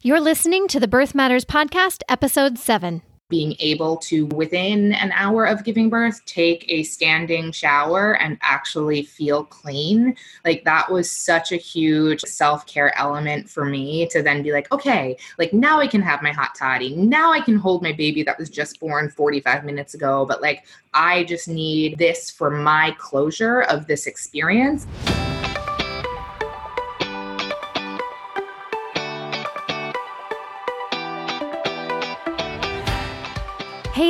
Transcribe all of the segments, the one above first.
You're listening to the Birth Matters Podcast, Episode 7 being able to within an hour of giving birth take a standing shower and actually feel clean like that was such a huge self-care element for me to then be like okay like now i can have my hot toddy. Now i can hold my baby that was just born 45 minutes ago but like i just need this for my closure of this experience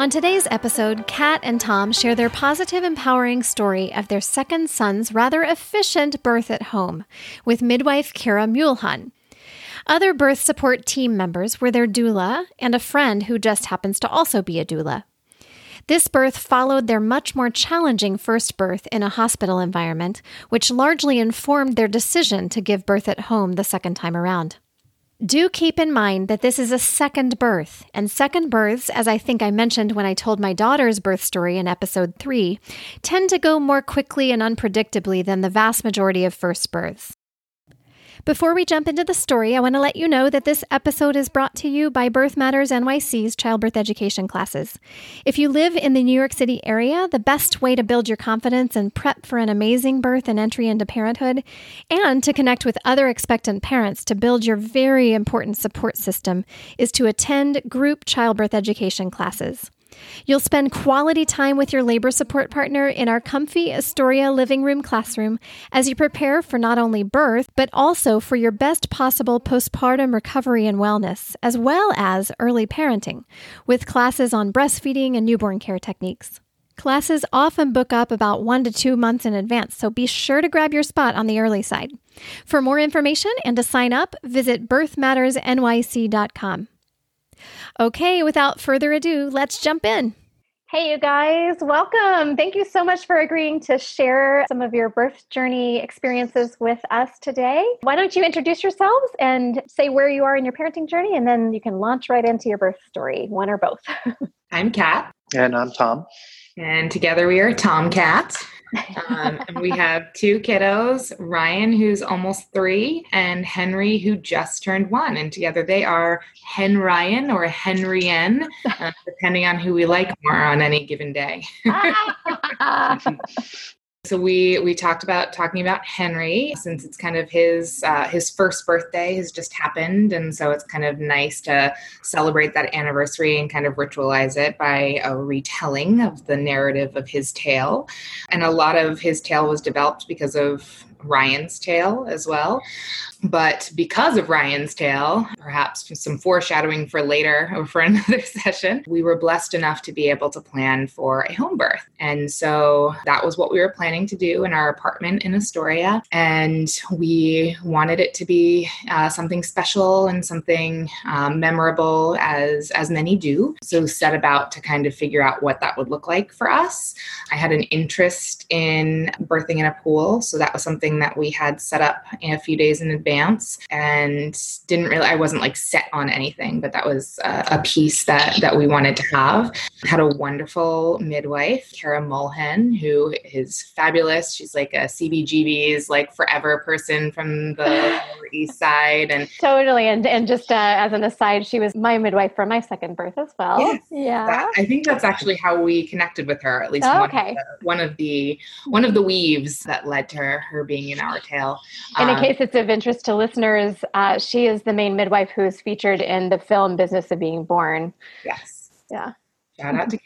On today's episode, Kat and Tom share their positive, empowering story of their second son's rather efficient birth at home with midwife Kara Muhlhahn. Other birth support team members were their doula and a friend who just happens to also be a doula. This birth followed their much more challenging first birth in a hospital environment, which largely informed their decision to give birth at home the second time around. Do keep in mind that this is a second birth, and second births, as I think I mentioned when I told my daughter's birth story in episode 3, tend to go more quickly and unpredictably than the vast majority of first births. Before we jump into the story, I want to let you know that this episode is brought to you by Birth Matters NYC's childbirth education classes. If you live in the New York City area, the best way to build your confidence and prep for an amazing birth and entry into parenthood, and to connect with other expectant parents to build your very important support system, is to attend group childbirth education classes. You'll spend quality time with your labor support partner in our comfy Astoria living room classroom as you prepare for not only birth, but also for your best possible postpartum recovery and wellness, as well as early parenting, with classes on breastfeeding and newborn care techniques. Classes often book up about one to two months in advance, so be sure to grab your spot on the early side. For more information and to sign up, visit birthmattersnyc.com. Okay, without further ado, let's jump in. Hey, you guys, welcome. Thank you so much for agreeing to share some of your birth journey experiences with us today. Why don't you introduce yourselves and say where you are in your parenting journey, and then you can launch right into your birth story, one or both. I'm Kat. And I'm Tom. And together we are Tomcat. Um, and we have two kiddos Ryan, who's almost three, and Henry, who just turned one. And together they are Hen Ryan or Henrien, uh, depending on who we like more on any given day. So we we talked about talking about Henry since it's kind of his uh, his first birthday has just happened, and so it's kind of nice to celebrate that anniversary and kind of ritualize it by a retelling of the narrative of his tale. And a lot of his tale was developed because of Ryan's tale as well. But because of Ryan's tale, perhaps some foreshadowing for later or for another session, we were blessed enough to be able to plan for a home birth. And so that was what we were planning to do in our apartment in Astoria. And we wanted it to be uh, something special and something um, memorable, as, as many do. So set about to kind of figure out what that would look like for us. I had an interest in birthing in a pool. So that was something that we had set up a few days in advance advance and didn't really i wasn't like set on anything but that was a, a piece that that we wanted to have. Had a wonderful midwife kara Muhlhahn who is fabulous. She's like a cbgb's like forever person from the east side and totally and and just uh, as an aside she was my midwife for my second birth as well. Yes, yeah. that, i think that's actually how we connected with her at least oh, one, okay. of the, one of the one of the weaves that led to her being in our tale. In a case it's of interest to listeners, uh, she is the main midwife who is featured in the film Business of Being Born. Yes. Yeah. Shout out to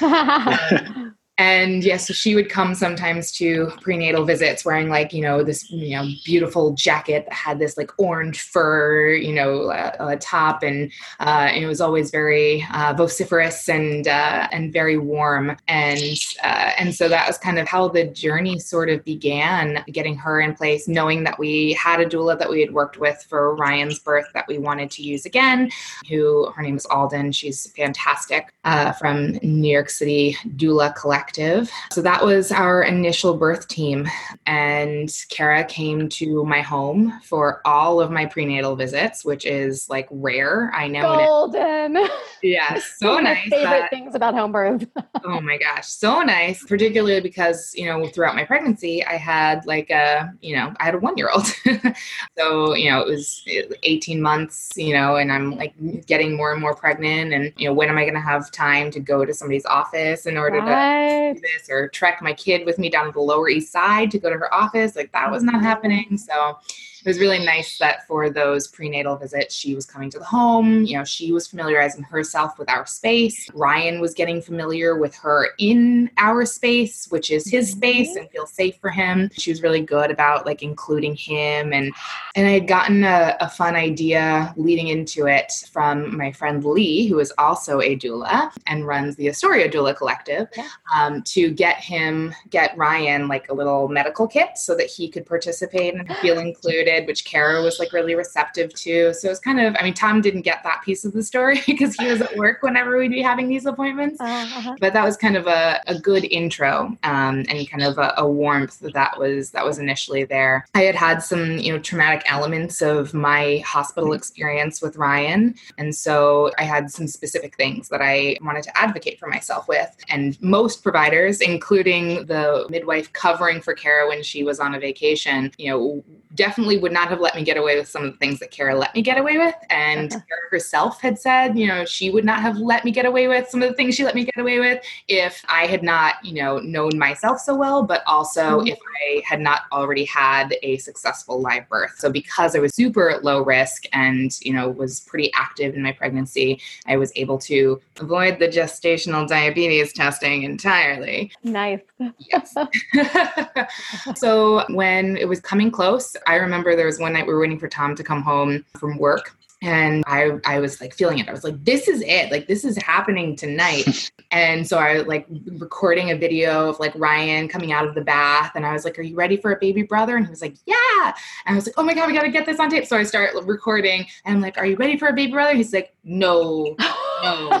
Kara. and yes, yeah, so she would come sometimes to prenatal visits wearing like, you know, this, you know, beautiful jacket that had this like orange fur, you know, top. And, uh, and it was always very uh, vociferous and, uh, and very warm. And, uh, and so that was kind of how the journey sort of began getting her in place, knowing that we had a doula that we had worked with for Ryan's birth that we wanted to use again, who her name is Alden. She's fantastic from New York City Doula Collective. So that was our initial birth team. And Kara came to my home for all of my prenatal visits, which is like rare. I know. Golden. Yeah, so One nice. favorite that- things about home birth. oh my gosh, so nice. Particularly because, you know, throughout my pregnancy, I had like a, you know, I had a one year old. so, you know, it was eh, 18 months, you know, and I'm like getting more and more pregnant. And, you know, when am I going to have time to go to somebody's office in order to Right. Do this or trek my kid with me down to the Lower East Side to go to her office? Like that was not mm-hmm. happening. So, it was really nice that for those prenatal visits, she was coming to the home. You know, she was familiarizing herself with our space. Ryan was getting familiar with her in our space, which is his space, and feel safe for him. She was really good about like including him, and and I had gotten a, a fun idea leading into it from my friend Lee, who is also a doula and runs the Astoria Doula Collective, Yeah. um, to get him, get Ryan like a little medical kit so that he could participate and feel included, which Kara was like really receptive to. So it was kind of, I mean, Tom didn't get that piece of the story because he was at work whenever we'd be having these appointments. Uh-huh. But that was kind of a, a good intro um, and kind of a, a warmth that was that was initially there. I had had some you know traumatic elements of my hospital experience with Ryan, and so I had some specific things that I wanted to advocate for myself with. And most providers, including the midwife covering for Kara when she was on a vacation, you know, definitely would not have let me get away with some of the things that Kara let me get away with. And Uh-huh. Kara herself had said, you know, she would not have let me get away with some of the things she let me get away with if I had not, you know, known myself so well, but also Mhm. if I had not already had a successful live birth. So because I was super low risk and, you know, was pretty active in my pregnancy, I was able to avoid the gestational diabetes testing entirely. Nice. Yes. so when it was coming close, I remember there was one night we were waiting for Tom to come home from work. And I, I was like feeling it. I was like, this is it. Like, this is happening tonight. and so I like recording a video of like Ryan coming out of the bath. And I was like, Are you ready for a baby brother? And he was like, Yeah. And I was like, Oh my God, we got to get this on tape. So I start recording. And I'm like, Are you ready for a baby brother? He's like, No, no.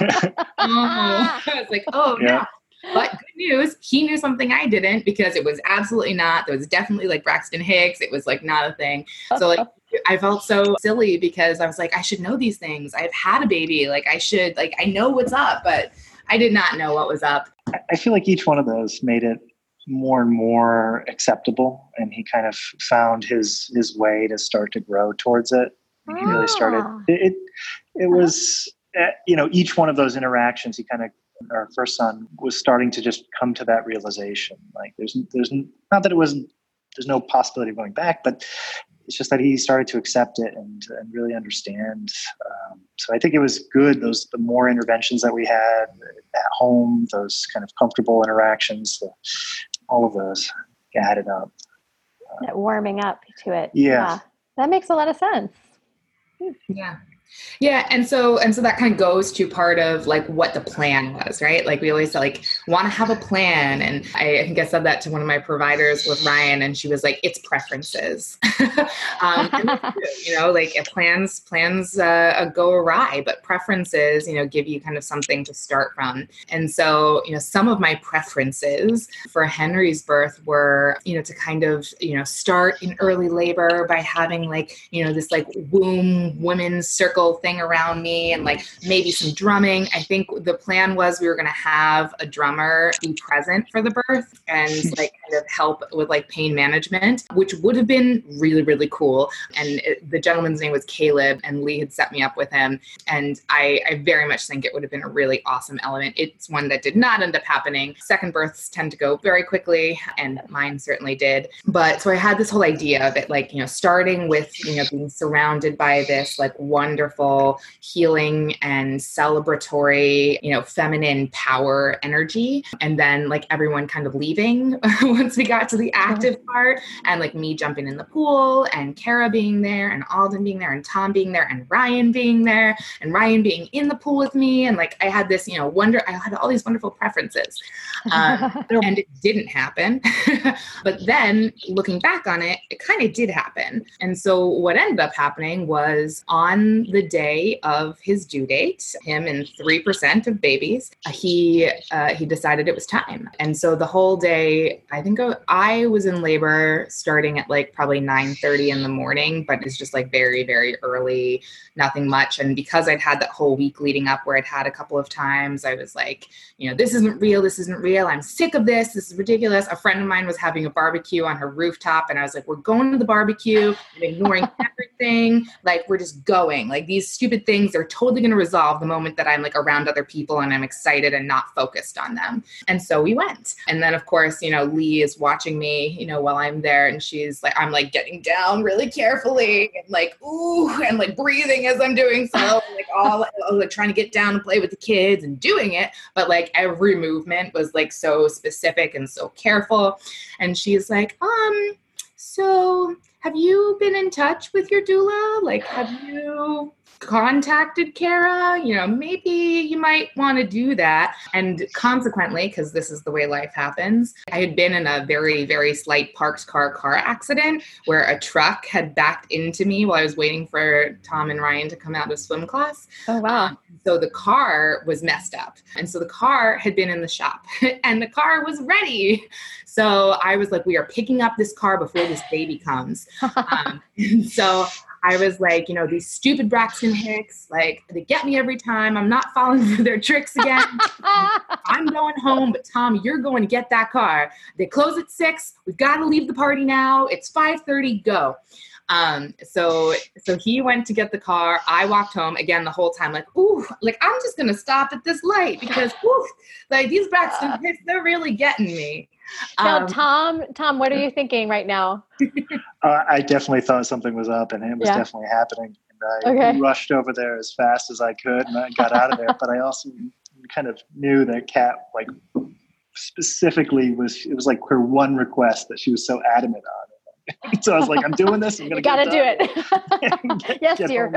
oh. I was like, oh Yeah. no. But good news, he knew something I didn't because it was absolutely not. There was definitely like Braxton Hicks. It was like not a thing. So like I felt so silly because I was like, I should know these things. I've had a baby. Like I should like I know what's up, but I did not know what was up. I- feel like each one of those made it more and more acceptable, and he kind of found his his way to start to grow towards it. He really started. Ah. It it, it was uh, you know each one of those interactions. He kind of our first son was starting to just come to that realization. Like there's there's not that it wasn't there's no possibility of going back, but it's just that he started to accept it and, and really understand. Um, so I think it was good. Those the more interventions that we had at home, those kind of comfortable interactions, the, all of those added up. That warming up to it. Yeah. That makes a lot of sense. Yeah. Yeah, and so and so that kind of goes to part of like what the plan was, right? Like we always like want to have a plan, and I, I think I said that to one of my providers with Ryan, and she was like, "It's preferences," um, and that's true, you know, like plans plans uh, go awry, but preferences, you know, give you kind of something to start from. And so, you know, some of my preferences for Henry's birth were, you know, to kind of you know start in early labor by having like you know this like womb women's circle thing around me and like maybe some drumming. I think the plan was we were going to have a drummer be present for the birth and like kind of help with like pain management, which would have been really, really cool. And it, the gentleman's name was Caleb, and Lee had set me up with him. And I, I very much think it would have been a really awesome element. It's one that did not end up happening. Second births tend to go very quickly, and mine certainly did. But so I had this whole idea of it, like, you know, starting with, you know, being surrounded by this like wonderful healing and celebratory, you know, feminine power energy. And then like everyone kind of leaving once we got to the active part, and like me jumping in the pool and Kara being there and Alden being there and Tom being there and Ryan being there and Ryan being in the pool with me. And like I had this, you know, wonder, I had all these wonderful preferences. Um, and it didn't happen. but then looking back on it, it kind of did happen. And so what ended up happening was on the day of his due date, him and 3% of babies, he, uh, he decided it was time. And so the whole day, I think I was in labor starting at like probably 9 30 in the morning, but it's just like very, very early, nothing much. And because I'd had that whole week leading up where I'd had a couple of times, I was like, you know, this isn't real. This isn't real. I'm sick of this. This is ridiculous. A friend of mine was having a barbecue on her rooftop, and I was like, we're going to the barbecue and ignoring everything. Like, we're just going. Like, these stupid things are totally going to resolve the moment that I'm like around other people and I'm excited and not focused on them. And so we went. And then, of course, you know, Lee is watching me, you know, while I'm there, and she's like, I'm like getting down really carefully and like, ooh, and like breathing as I'm doing so, like all like trying to get down and play with the kids and doing it. But like every movement was like so specific and so careful. And she's like, um, so have you been in touch with your doula? Like, have you contacted Kara, you know, maybe you might want to do that. And consequently, because this is the way life happens, I had been in a very, very slight parked car car accident where a truck had backed into me while I was waiting for Tom and Ryan to come out of swim class. Oh, wow. Um, so the car was messed up. And so the car had been in the shop and the car was ready. So I was like, we are picking up this car before this baby comes. Um, so I was like, you know, these stupid Braxton Hicks, like they get me every time. I'm not falling for their tricks again. I'm going home, but Tom, you're going to get that car. They close at six. We've got to leave the party now. It's 5:30. Go. Um, so so he went to get the car. I walked home again the whole time, like, ooh, like I'm just gonna stop at this light because ooh, like these Braxton Hicks, they're really getting me. Now, um, Tom, Tom, what are you thinking right now? uh, I definitely thought something was up, and it was yeah. definitely happening. And I okay. rushed over there as fast as I could, and I got out of there. but I also kind of knew that Kat, like specifically, was it was like her one request that she was so adamant on. so I was like, "I'm doing this. I'm gonna gotta do it." get, yes, get dear.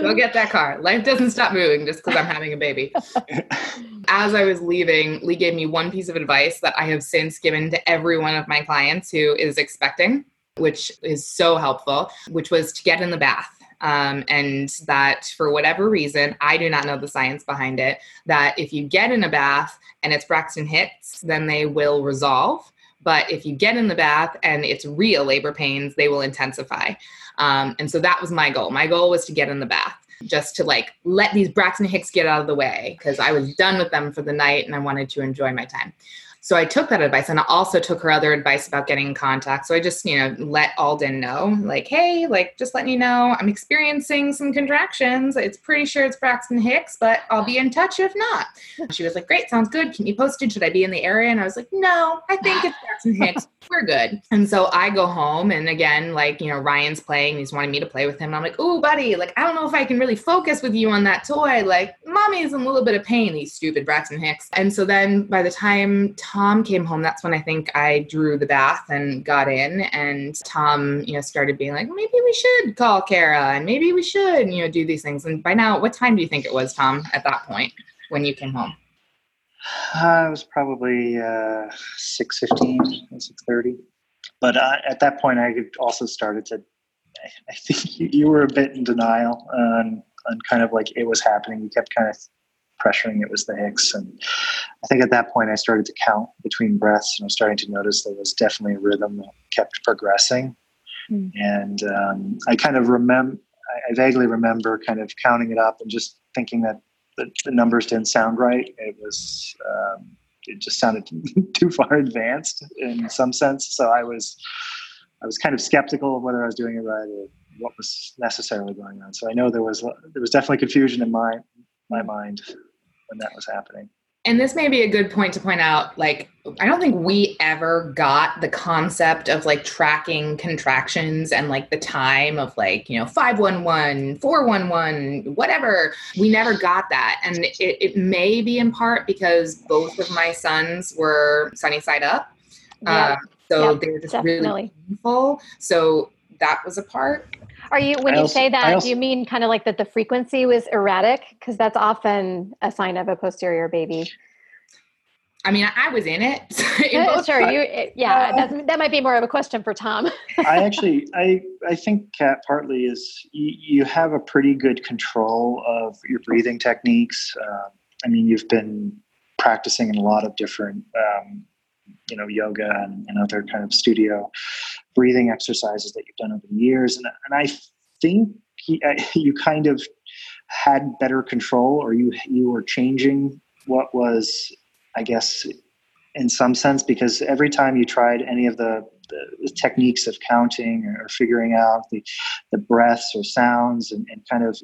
Go get that car. Life doesn't stop moving just because I'm having a baby. As I was leaving, Lee gave me one piece of advice that I have since given to every one of my clients who is expecting, which is so helpful, which was to get in the bath. Um, and that for whatever reason, I do not know the science behind it, that if you get in a bath and it's Braxton Hicks, then they will resolve. But if you get in the bath and it's real labor pains, they will intensify. Um, and so that was my goal. My goal was to get in the bath just to like let these Braxton Hicks get out of the way because I was done with them for the night and I wanted to enjoy my time. So I took that advice and I also took her other advice about getting in contact. So I just, you know, let Alden know, like, hey, like, just letting you know, I'm experiencing some contractions. It's pretty sure it's Braxton Hicks, but I'll be in touch if not. She was like, great, sounds good. Can you posted? Should I be in the area? And I was like, no, I think it's Braxton Hicks. We're good. And so I go home and again, like, you know, Ryan's playing. He's wanting me to play with him. And I'm like, oh, buddy, like, I don't know if I can really focus with you on that toy. Like, mommy's in a little bit of pain, these stupid Braxton Hicks. And so then by the time Tom came home, that's when I think I drew the bath and got in. And Tom, you know, started being like, maybe we should call Kara and maybe we should, you know, do these things. And by now, what time do you think it was, Tom, at that point when you came home? Uh, it was probably uh, 6.15, 6.30. But uh, at that point, I also started to, I think you were a bit in denial on, on kind of like it was happening. You kept kind of pressuring it was the Hicks. And I think at that point I started to count between breaths and I was starting to notice there was definitely a rhythm that kept progressing. Mm. And um, I kind of remember, I vaguely remember kind of counting it up and just thinking that the, the numbers didn't sound right. It was, um, it just sounded too far advanced in some sense. So I was I was kind of skeptical of whether I was doing it right or what was necessarily going on. So I know there was there was definitely confusion in my my mind when that was happening. And this may be a good point to point out like i don't think we ever got the concept of like tracking contractions and like the time of like you know 511 411 whatever. We never got that. And it, it may be in part because both of my sons were sunny side up. Yeah. uh, so yeah, they're just definitely. really painful so that was a part are you when I you also, say that? Also, do you mean kind of like that the frequency was erratic? Because that's often a sign of a posterior baby. I mean, I was in it. in uh, sure, you. Yeah, uh, that might be more of a question for Tom. I actually, I, I think Kat partly is you, you, have a pretty good control of your breathing techniques. Uh, I mean, you've been practicing in a lot of different, um, you know, yoga and, and, other kind of studio breathing exercises that you've done over the years, and and I think he, you kind of had better control, or you you were changing what was I guess, in some sense, because every time you tried any of the, the techniques of counting or figuring out the, the breaths or sounds and, and kind of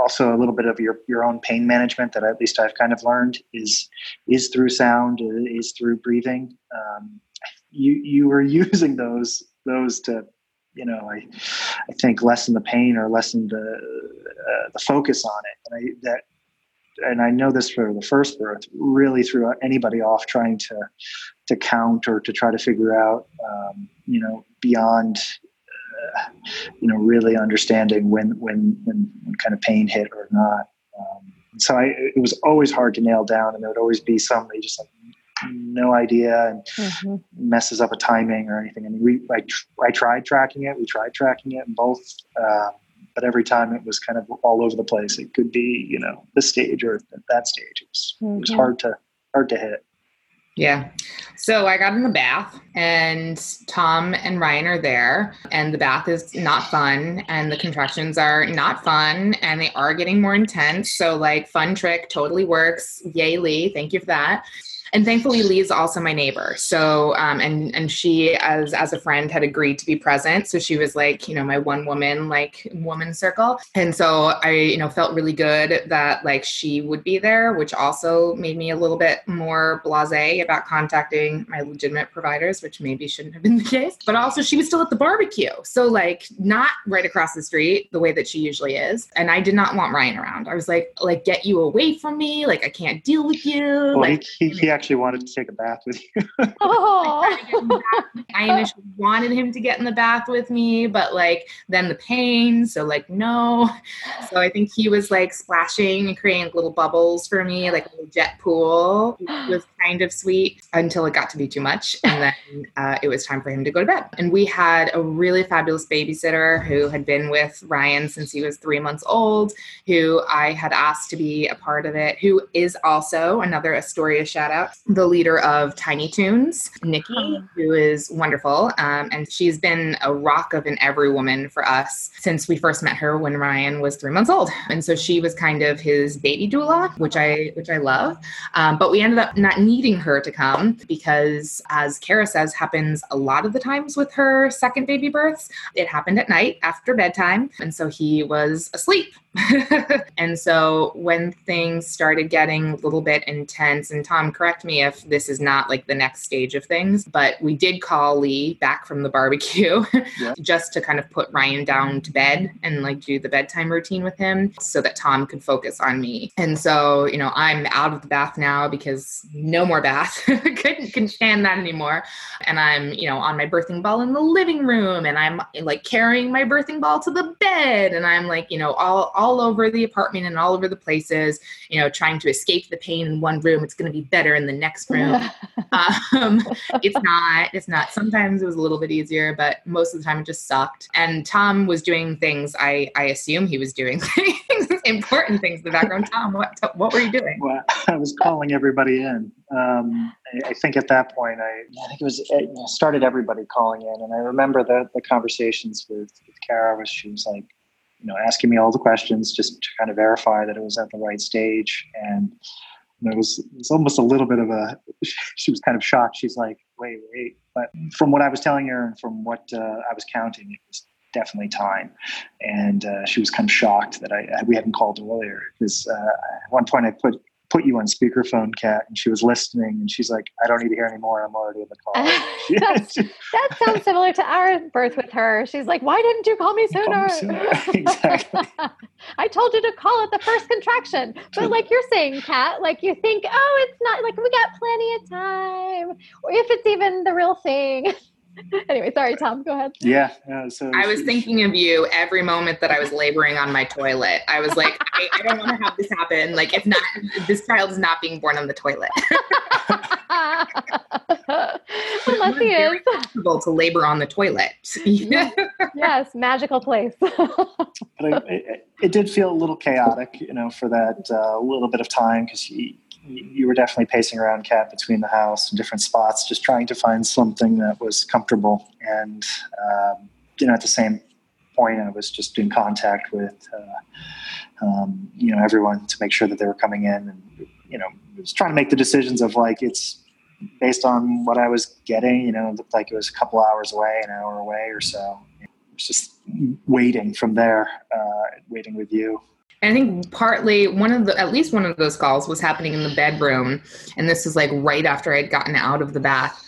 also a little bit of your, your own pain management that at least I've kind of learned is is through sound, is through breathing. Um, you you were using those those to you know I I think lessen the pain or lessen the uh, the focus on it, and I, that and I know this for the first birth, really threw anybody off trying to to count or to try to figure out, um, you know, beyond, uh, you know, really understanding when when when when kind of pain hit or not. Um, so I, it was always hard to nail down, and there would always be somebody just like no idea and mm-hmm. messes up a timing or anything. I mean, we I, I tried tracking it. We tried tracking it, and both. Uh, but every time it was kind of all over the place. It could be, you know, this stage or that stage. It was, mm-hmm. it was mm-hmm. hard to hard to hit. Yeah. So I got in the bath and Tom and Ryan are there and the bath is not fun and the contractions are not fun and they are getting more intense. So like fun trick totally works. Yay Lee. Thank you for that and thankfully Lee's also my neighbor. So um, and and she as as a friend had agreed to be present. So she was like, you know, my one woman like woman circle. And so I, you know, felt really good that like she would be there, which also made me a little bit more blasé about contacting my legitimate providers, which maybe shouldn't have been the case. But also she was still at the barbecue. So like not right across the street the way that she usually is. And I did not want Ryan around. I was like, like get you away from me. Like I can't deal with you. Well, like, he, he, he actually actually wanted to take a bath with you. oh. I initially wanted him to get in the bath with me, but like then the pain, so like no. So I think he was like splashing and creating little bubbles for me, like a little jet pool. It was kind of sweet until it got to be too much, and then uh, it was time for him to go to bed. And we had a really fabulous babysitter who had been with Ryan since he was three months old, who I had asked to be a part of it, who is also another Astoria shout out the leader of Tiny Toons, Nikki, who is wonderful. Um, and she's been a rock of an every woman for us since we first met her when Ryan was three months old. And so she was kind of his baby doula, which I which I love. Um, but we ended up not needing her to come because, as Kara says, happens a lot of the times with her second baby births. It happened at night after bedtime, and so he was asleep and so when things started getting a little bit intense, and Tom, correct me if this is not like the next stage of things, but we did call Lee back from the barbecue yeah. just to kind of put Ryan down to bed and like do the bedtime routine with him so that Tom could focus on me. And so, you know, I'm out of the bath now because no more bath. couldn't, couldn't stand that anymore. And I'm, you know, on my birthing ball in the living room and I'm like carrying my birthing ball to the bed and I'm like, you know, all, all all over the apartment and all over the places, you know, trying to escape the pain in one room. It's going to be better in the next room. um, it's not, it's not. Sometimes it was a little bit easier, but most of the time it just sucked. And Tom was doing things, I, I assume he was doing things, important things in the background. Tom, what, what were you doing? Well, I was calling everybody in. Um, I, I, think at that point, I, I think it was it started everybody calling in, and I remember the the conversations with, with Kara was she was like, you know, asking me all the questions just to kind of verify that it was at the right stage. And it was, it was almost a little bit of a, she was kind of shocked. She's like, wait, wait. But from what I was telling her and from what uh, I was counting, it was definitely time. And uh, she was kind of shocked that I, we hadn't called earlier because uh, at one point I put put you on speakerphone, Kat, and she was listening, and she's like, "I don't need to hear anymore. I'm already in the call." that sounds similar to our birth with her. She's like, "Why didn't you call me sooner?" Call me sooner. exactly. I told you to call at the first contraction, but like you're saying, Kat, like you think, "Oh, it's not like we got plenty of time," or if it's even the real thing. anyway, sorry, Tom. Go ahead. Yeah. Uh, so I was thinking of you every moment that I was laboring on my toilet. I was like, I, I don't want to have this happen. Like, if not, this child is not being born on the toilet. Unless he is. Comfortable to labor on the toilet. yes, magical place. but I, it, it, did feel a little chaotic, you know, for that uh, little bit of time because he you were definitely pacing around Kat between the house and different spots just trying to find something that was comfortable. And um, you know at the same point i was just in contact with uh, um, you know everyone to make sure that they were coming in and you know just trying to make the decisions of like it's based on what i was getting you know it looked like it was a couple hours away an hour away or so. It was just waiting from there uh, waiting with you I think partly one of the at least one of those calls was happening in the bedroom, and this is like right after I'd gotten out of the bath.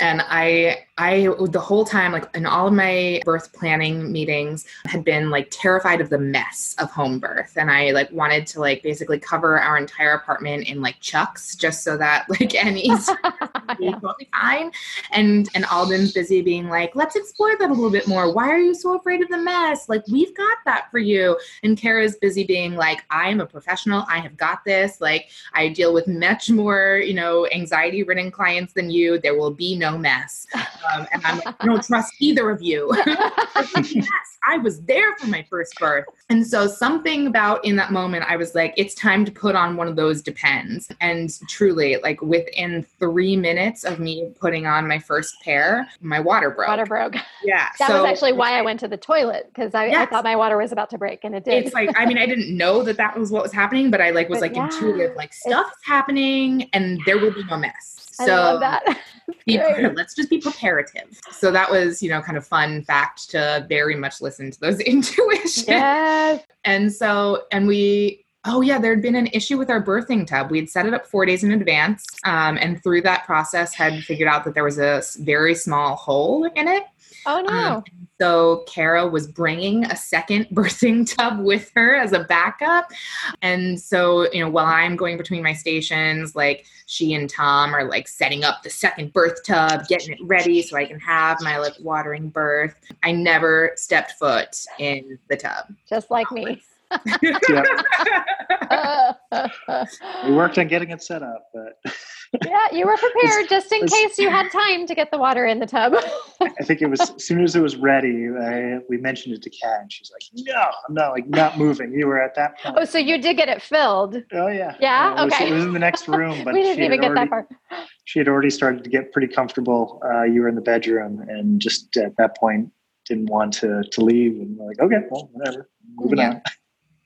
And i i the whole time like in all of my birth planning meetings had been like terrified of the mess of home birth. And i like wanted to like basically cover our entire apartment in like chucks just so that like any yeah. totally fine. And and alden's busy being like let's explore that a little bit more. Why are you so afraid of the mess? Like we've got that for you. And kara's busy being like i am a professional. I have got this. Like i deal with much more you know anxiety ridden clients than you. There will be no no mess. Um, and I'm like, I don't trust either of you. yes, I was there for my first birth. And so something about in that moment, I was like, it's time to put on one of those depends. And truly, like within three minutes of me putting on my first pair, my water broke. Water broke. Yeah. That so, was actually why I went to the toilet because I, yes. I, thought my water was about to break and it did. It's like, I mean, I didn't know that that was what was happening, but I like was but like yeah, intuitive, like stuff is happening and there will be no mess. So I love that. be, let's just be preparative. So that was, you know, kind of fun fact to very much listen to those intuitions. Yes. And so, and we, oh yeah, there had been an issue with our birthing tub. We had set it up four days in advance, um, and through that process, had figured out that there was a very small hole in it. Oh no! Um, so Kara was bringing a second birthing tub with her as a backup, and so you know while I'm going between my stations, like she and Tom are like setting up the second birth tub, getting it ready so I can have my like watering birth. I never stepped foot in the tub. Just like me. we worked on getting it set up, but yeah, you were prepared just in case you had time to get the water in the tub. I think it was as soon as it was ready, I, we mentioned it to Kat, and she's like, "No, I'm not like not moving." You were at that point. Oh, so you did get it filled? Oh yeah. Yeah. Uh, okay. It was, it was, in the next room, but we didn't even get already, that far. She had already started to get pretty comfortable. Uh, you were in the bedroom, and just at that point, didn't want to to leave, and we're like, "Okay, well, whatever, moving yeah. on."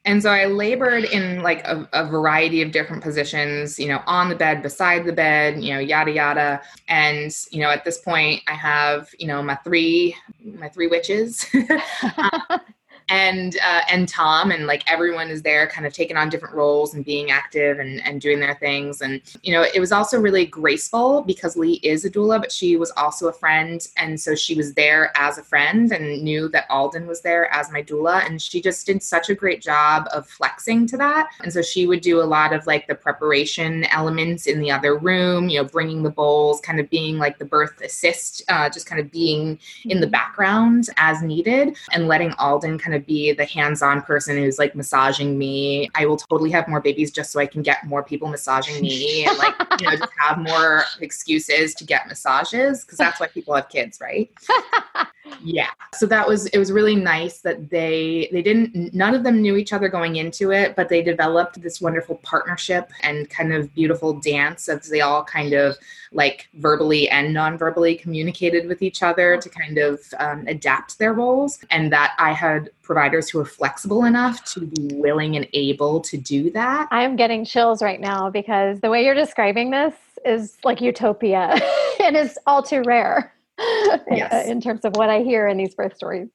And so I labored in like a, a, variety of different positions, you know, on the bed, beside the bed, you know, yada yada. And you know, at this point, I have you know my three my three witches. um, and uh, and Tom and like everyone is there, kind of taking on different roles and being active and and doing their things. And you know, it was also really graceful because Lee is a doula, but she was also a friend, and so she was there as a friend and knew that Alden was there as my doula, and she just did such a great job of flexing to that. And so she would do a lot of like the preparation elements in the other room, you know, bringing the bowls, kind of being like the birth assist, uh, just kind of being in the background as needed, and letting Alden kind of be the hands-on person who's like massaging me. I will totally have more babies just so I can get more people massaging me and like, you know, just have more excuses to get massages because that's why people have kids, right? yeah. So that was it was really nice that they they didn't none of them knew each other going into it, but they developed this wonderful partnership and kind of beautiful dance as they all kind of like verbally and non-verbally communicated with each other to kind of um, adapt their roles and that I had providers who are flexible enough to be willing and able to do that. I am getting chills right now because the way you're describing this is like utopia and is all too rare yes. in terms of what I hear in these birth stories.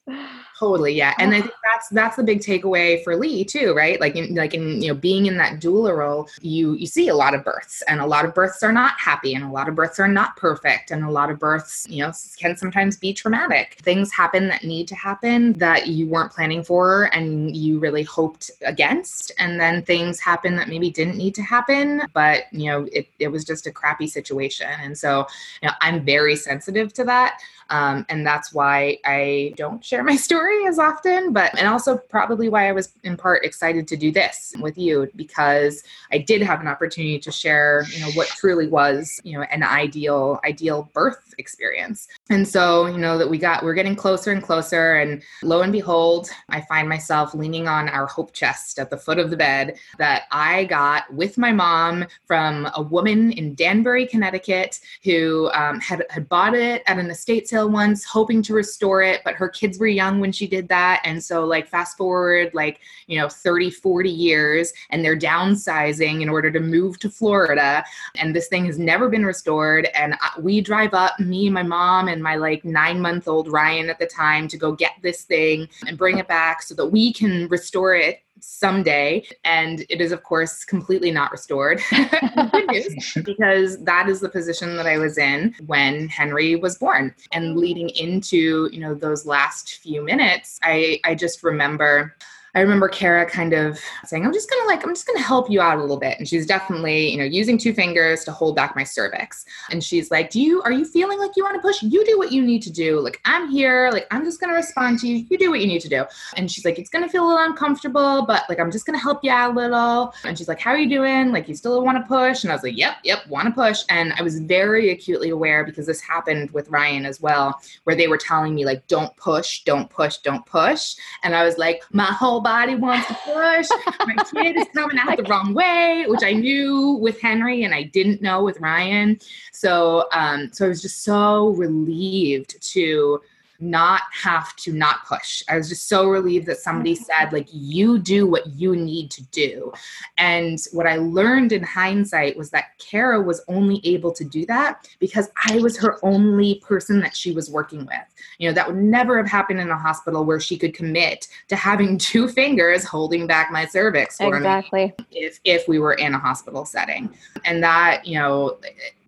Totally, yeah, and I think that's that's the big takeaway for Lee too, right? Like, in, like in you know being in that doula role, you you see a lot of births, and a lot of births are not happy, and a lot of births are not perfect, and a lot of births, you know, can sometimes be traumatic. Things happen that need to happen that you weren't planning for, and you really hoped against, and then things happen that maybe didn't need to happen, but you know it it was just a crappy situation, and so you know I'm very sensitive to that. Um, and that's why I don't share my story as often, but, and also probably why I was in part excited to do this with you because I did have an opportunity to share, you know, what truly was, you know, an ideal, ideal birth experience. And so, you know, that we got, we're getting closer and closer. And lo and behold, I find myself leaning on our hope chest at the foot of the bed that I got with my mom from a woman in Danbury, Connecticut, who um, had, had bought it at an estate sale once, hoping to restore it, but her kids were young when she did that. And so, like, fast forward, like, you know, 30, 40 years, and they're downsizing in order to move to Florida. And this thing has never been restored. And we drive up, me, my mom, and my like nine month old Ryan at the time, to go get this thing and bring it back so that we can restore it someday. And it is, of course, completely not restored. because that is the position that I was in when Henry was born. And leading into, you know, those last few minutes, I, I just remember I remember Kara kind of saying, I'm just gonna like, I'm just gonna help you out a little bit. And she's definitely, you know, using two fingers to hold back my cervix. And she's like, Do you are you feeling like you want to push? You do what you need to do. Like, I'm here, like I'm just gonna respond to you. You do what you need to do. And she's like, It's gonna feel a little uncomfortable, but like I'm just gonna help you out a little. And she's like, How are you doing? Like, you still want to push? And I was like, Yep, yep, want to push. And I was very acutely aware because this happened with Ryan as well, where they were telling me, like, don't push, don't push, don't push. And I was like, my whole body wants to push. My kid is coming out the wrong way, which I knew with Henry and I didn't know with Ryan. So, um, so I was just so relieved to not have to not push. I was just so relieved that somebody mm-hmm. said, like, you do what you need to do. And what I learned in hindsight was that Kara was only able to do that because I was her only person that she was working with. You know, that would never have happened in a hospital where she could commit to having two fingers holding back my cervix for exactly. me if, if we were in a hospital setting. And that, you know,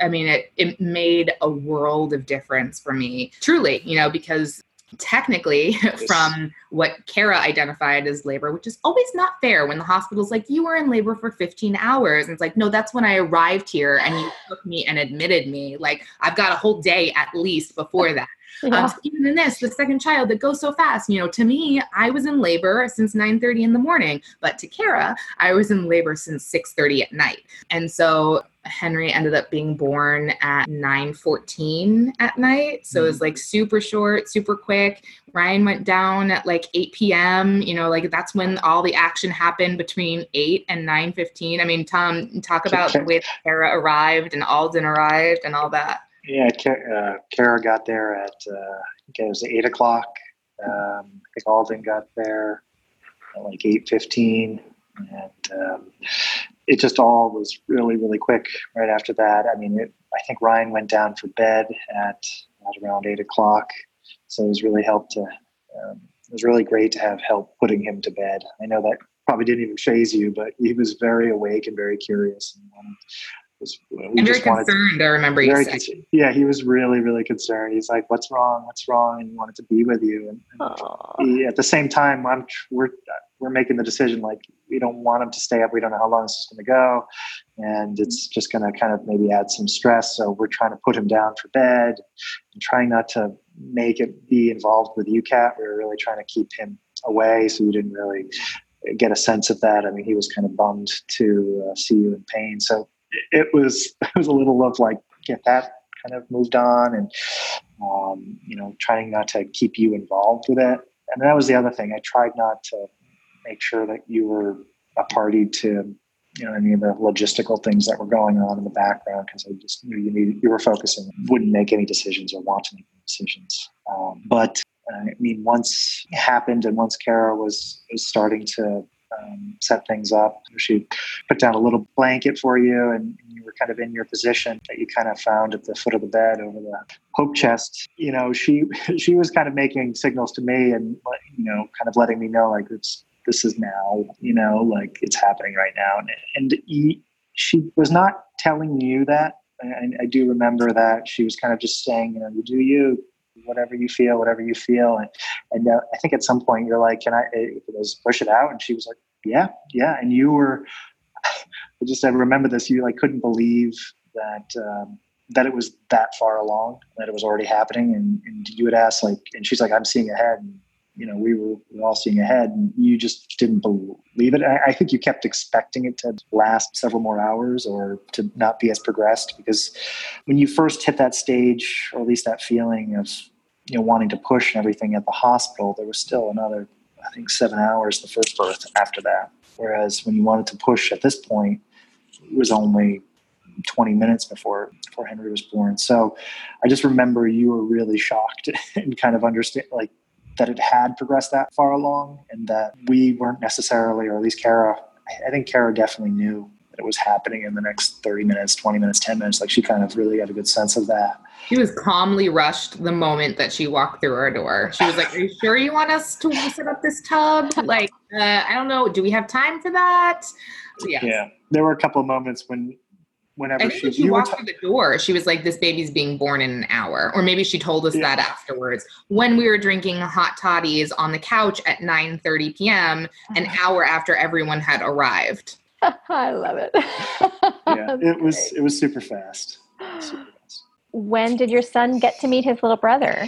I mean, it, it made a world of difference for me, truly, you know, because technically from what Kara identified as labor, which is always not fair when the hospital's like, you were in labor for 15 hours. And it's like, no, that's when I arrived here and you took me and admitted me. Like, I've got a whole day at least before that. Yeah. Um, even in this, the second child that goes so fast, you know, to me, I was in labor since 9:30 in the morning, but to Kara, I was in labor since 6:30 at night. And so Henry ended up being born at 9:14 at night, so mm-hmm. it was mm-hmm. like super short, super quick. Ryan went down at like 8 p.m. You know, like that's when all the action happened between 8 and 9:15. I mean, Tom, talk about the way Kara arrived and Alden arrived and all that. Yeah, uh, Kara got there at uh, it was eight o'clock. Um, I think Alden got there at like eight fifteen, and um, it just all was really really quick right after that. I mean, it, I think Ryan went down for bed at, at around eight o'clock, so it was really helped to. Um, it was really great to have help putting him to bed. I know that probably didn't even faze you, but he was very awake and very curious and wanted, was and very concerned. I remember you saying. Con- yeah, he was really, really concerned. He's like, "What's wrong? What's wrong?" And he wanted to be with you. And, and he, at the same time, I'm we're we're making the decision like we don't want him to stay up. We don't know how long this is going to go, and it's just going to kind of maybe add some stress. So we're trying to put him down for bed and trying not to make it be involved with you, Kat. We were really trying to keep him away, so we didn't really get a sense of that. I mean, he was kind of bummed to uh, see you in pain. So it was it was a little of like get that kind of moved on and um, you know trying not to keep you involved with it and that was the other thing i tried not to make sure that you were a party to you know any of the logistical things that were going on in the background because i just knew you needed you were focusing wouldn't make any decisions or want to make any decisions um, but I mean, once it happened and once Kara was was starting to um, set things up, she put down a little blanket for you, and you were kind of in your position that you kind of found at the foot of the bed over the hope chest. You know, she she was kind of making signals to me, and you know, kind of letting me know like it's this is now, you know, like it's happening right now, and, and he, she was not telling you that. I, I do remember that she was kind of just saying, you know, you do you, whatever you feel, whatever you feel. And, and uh, I think at some point you're like, can I, it was push it out. And she was like, yeah, yeah. And you were, I just, I remember this, you like couldn't believe that, um, that it was that far along, that it was already happening. And, and you would ask like, and she's like, I'm seeing ahead. And, you know, we were, all seeing ahead and you just didn't believe it. I, I think you kept expecting it to last several more hours or to not be as progressed because when you first hit that stage, or at least that feeling of, you know, wanting to push and everything at the hospital, there was still another, I think, seven hours the first birth after that. Whereas when you wanted to push at this point, it was only 20 minutes before before Henry was born. So I just remember you were really shocked and kind of understand like that it had progressed that far along and that we weren't necessarily, or at least Kara, I think Kara definitely knew that it was happening in the next 30 minutes, 20 minutes, 10 minutes. Like she kind of really had a good sense of that. She was calmly rushed the moment that she walked through our door. She was like, Are you sure you want us to set up this tub? Like, uh, I don't know. Do we have time for that? Yeah. Yeah. There were a couple of moments when whenever she, she walked t- through the door, she was like, "This baby's being born in an hour," or maybe she told us yeah. that afterwards when we were drinking hot toddies on the couch at 9:30 p.m. an hour after everyone had arrived. I love it. yeah, it was it was super fast. super fast. When did your son get to meet his little brother?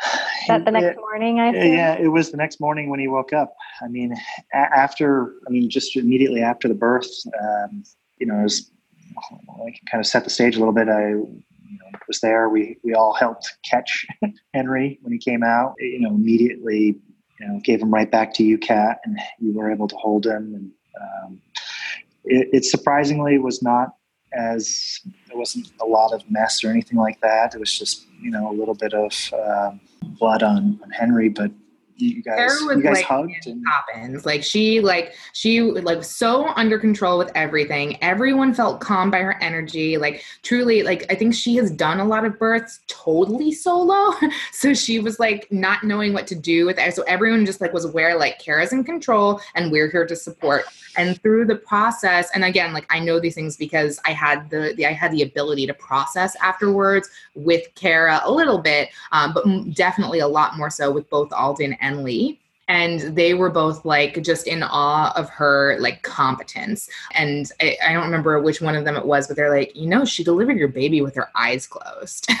that the next it, morning? I think? yeah, it was the next morning when he woke up. I mean, a- after I mean, just immediately after the birth, um, you know, it was I can kind of set the stage a little bit. I you know, was there. We we all helped catch Henry when he came out. You know, immediately you know gave him right back to you, Kat, and you were able to hold him. And um, it, it surprisingly was not as there wasn't a lot of mess or anything like that. It was just you know a little bit of um, blood on, on Henry, but you guys, you guys like hugged and Poppins. Like she, like she, like so under control with everything. Everyone felt calm by her energy. Like truly, like I think she has done a lot of births totally solo. so she was like not knowing what to do with it. So everyone just like was aware, like Kara's in control, and we're here to support. And through the process, and again, like I know these things because I had the, the I had the ability to process afterwards with Kara a little bit, um, but definitely a lot more so with both Alden and Lee and they were both like just in awe of her like competence. And I, I, don't remember which one of them it was but they're like you know she delivered your baby with her eyes closed.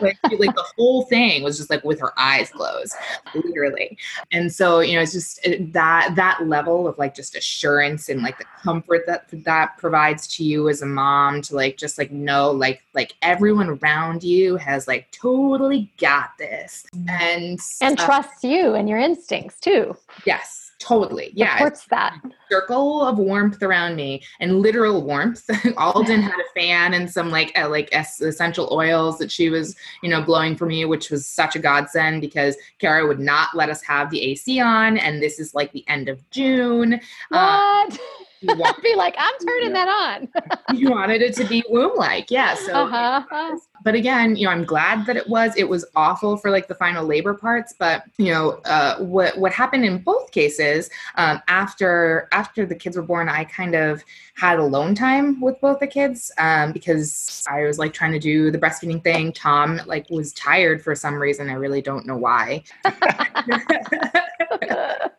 Like, like the whole thing was just like with her eyes closed literally. And so you know it's just that that level of like just assurance and like the comfort that that provides to you as a mom to like just like know like like everyone around you has like totally got this. And and uh, trusts you and your instincts too. Yes, totally. Yeah. Supports that. Circle of warmth around me and literal warmth. Alden had a fan and some like uh, like essential oils that she was, you know, blowing for me, which was such a godsend because Kara would not let us have the AC on. And this is like the end of June. Uh, what? Uh, I'd be like, I'm turning that on. you wanted it to be womb like, yeah. So, uh-huh. but again, you know, I'm glad that it was. It was awful for like the final labor parts, but you know, uh, what what happened in both cases um, after after the kids were born, I kind of had alone time with both the kids um, because I was like trying to do the breastfeeding thing. Tom like was tired for some reason. I really don't know why.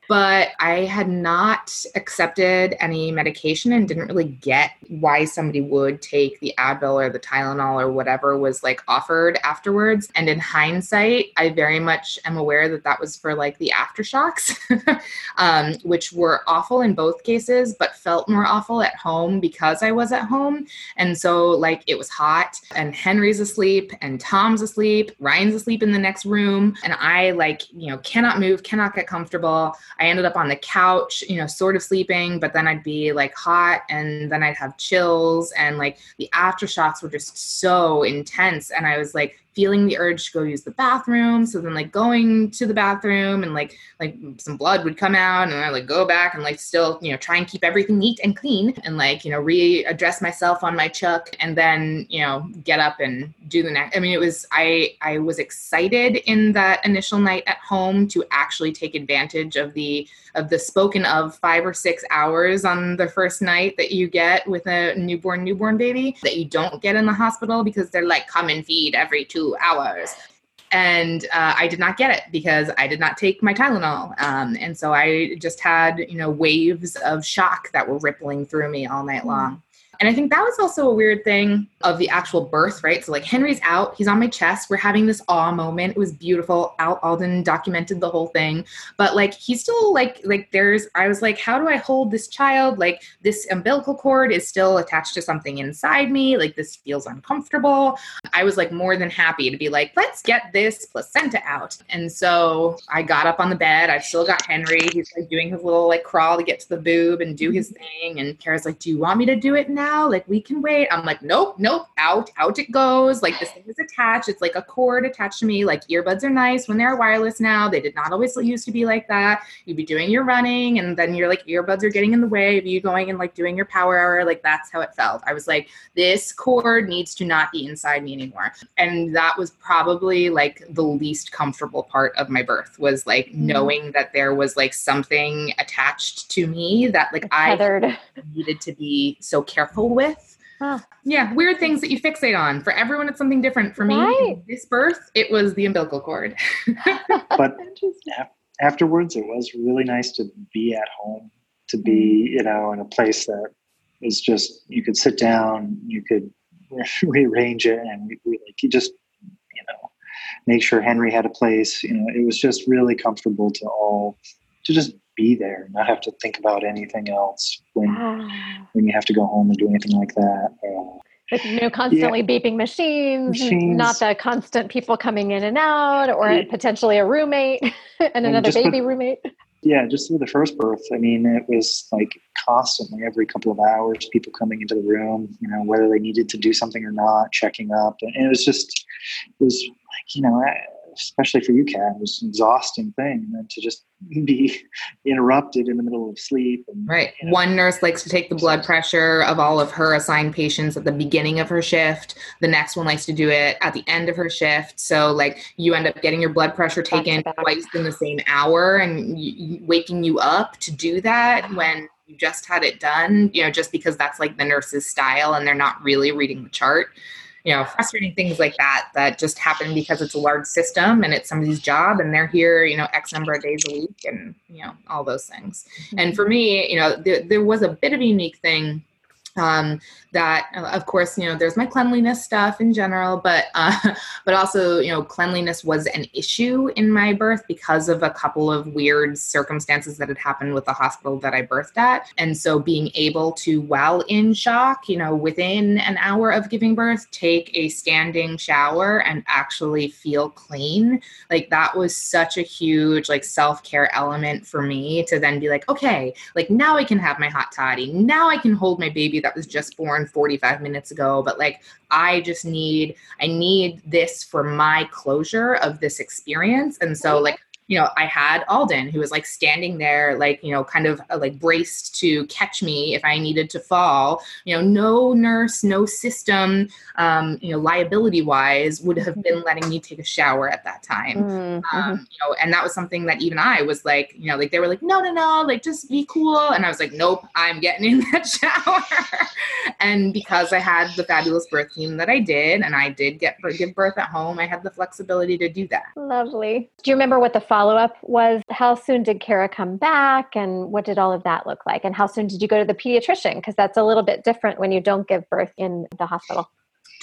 but I had not accepted any medication and didn't really get why somebody would take the Advil or the Tylenol or whatever was like offered afterwards. And in hindsight, I very much am aware that that was for like the aftershocks, um, which were awful in both cases, but felt more awful at home because I was at home. And so, like, it was hot and Henry's asleep and Tom's asleep, Ryan's asleep in the next room. And I, like, you know, cannot move, cannot get comfortable. I ended up on the couch, you know, sort of sleeping, but then I'd be like hot and then I'd have chills and like the aftershocks were just so intense. And I was like feeling the urge to go use the bathroom. So then like going to the bathroom and like like some blood would come out and I like go back and like still, you know, try and keep everything neat and clean and like, you know, readdress myself on my chuck and then, you know, get up and do the next. I mean, it was I I was excited in that initial night at home to actually take advantage of the of the spoken of five or six hours on the first night that you get with a newborn newborn baby that you don't get in the hospital because they're like come and feed every two hours. And uh, I did not get it because I did not take my Tylenol, um, and so I just had you know waves of shock that were rippling through me all night long. And I think that was also a weird thing of the actual birth, right? So like Henry's out, he's on my chest. We're having this awe moment. It was beautiful. Al Alden documented the whole thing, but like he's still like like there's. I was like, how do I hold this child? Like this umbilical cord is still attached to something inside me. Like this feels uncomfortable. I was like more than happy to be like, let's get this placenta out. And so I got up on the bed. I've still got Henry. He's like doing his little like crawl to get to the boob and do his mm-hmm. thing. And Kara's like, do you want me to do it now? Like we can wait. I'm like, nope, nope nope, out, out it goes. Like this thing is attached. It's like a cord attached to me. Like earbuds are nice when they're wireless now. They did not always used to be like that. You'd be doing your running and then you're like earbuds are getting in the way of you going and like doing your power hour. Like that's how it felt. I was like, this cord needs to not be inside me anymore. And that was probably like the least comfortable part of my birth was like mm. knowing that there was like something attached to me that like I needed to be so careful with Huh. Yeah, weird things that you fixate on. For everyone, it's something different. For me, right. this birth, it was the umbilical cord. but afterwards, it was really nice to be at home, to be, mm-hmm. you know, in a place that is just, you could sit down, you could rearrange it, and we, we, like, you just, you know, make sure Henry had a place. You know, it was just really comfortable to all, to just be there, not have to think about anything else when ah. when you have to go home and do anything like that. Uh, With no constantly yeah. beeping machines, machines, not the constant people coming in and out, or yeah. potentially a roommate and, and another baby with, roommate. Yeah, just through the first birth, I mean, it was like constantly every couple of hours, people coming into the room, you know, whether they needed to do something or not, checking up, and it was just, it was like, you know, especially for you, Kat, it was an exhausting thing and to just be interrupted in the middle of sleep. And, right. You know. One nurse likes to take the blood pressure of all of her assigned patients at the beginning of her shift. The next one likes to do it at the end of her shift. So, like, you end up getting your blood pressure taken twice in the same hour and waking you up to do that when you just had it done, you know, just because that's like the nurse's style and they're not really reading the chart you know frustrating things like that that just happen because it's a large system and it's somebody's job and they're here you know x number of days a week and you know all those things mm-hmm. and for me you know there, there was a bit of a unique thing um, that of course you know there's my cleanliness stuff in general but uh, but also you know cleanliness was an issue in my birth because of a couple of weird circumstances that had happened with the hospital that I birthed at. And so being able to while in shock you know within an hour of giving birth take a standing shower and actually feel clean like that was such a huge like self-care element for me to then be like okay like now I can have my hot toddy. Now I can hold my baby that was just born 45 minutes ago but like i just need i need this for my closure of this experience. And so like you know, I had Alden who was like standing there, like, you know, kind of uh, like braced to catch me if I needed to fall. You know, no nurse, no system, um, you know, liability wise would have been mm-hmm. letting me take a shower at that time. Mm-hmm. Um, you know, and that was something that even I was like, you know, like they were like, no, no, no, like just be cool. And I was like, nope, I'm getting in that shower. and because I had the fabulous birth team that I did, and I did get give birth at home, I had the flexibility to do that. Lovely. Do you remember what the follow up was how soon did Kara come back and what did all of that look like? And how soon did you go to the pediatrician? Because that's a little bit different when you don't give birth in the hospital.